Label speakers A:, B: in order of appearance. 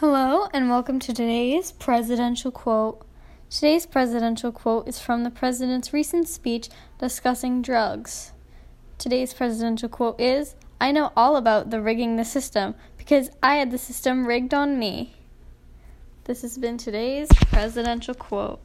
A: Hello, and welcome to today's presidential quote. Today's presidential quote is from the president's recent speech discussing drugs. Today's presidential quote is I know all about the rigging the system because I had the system rigged on me. This has been today's presidential quote.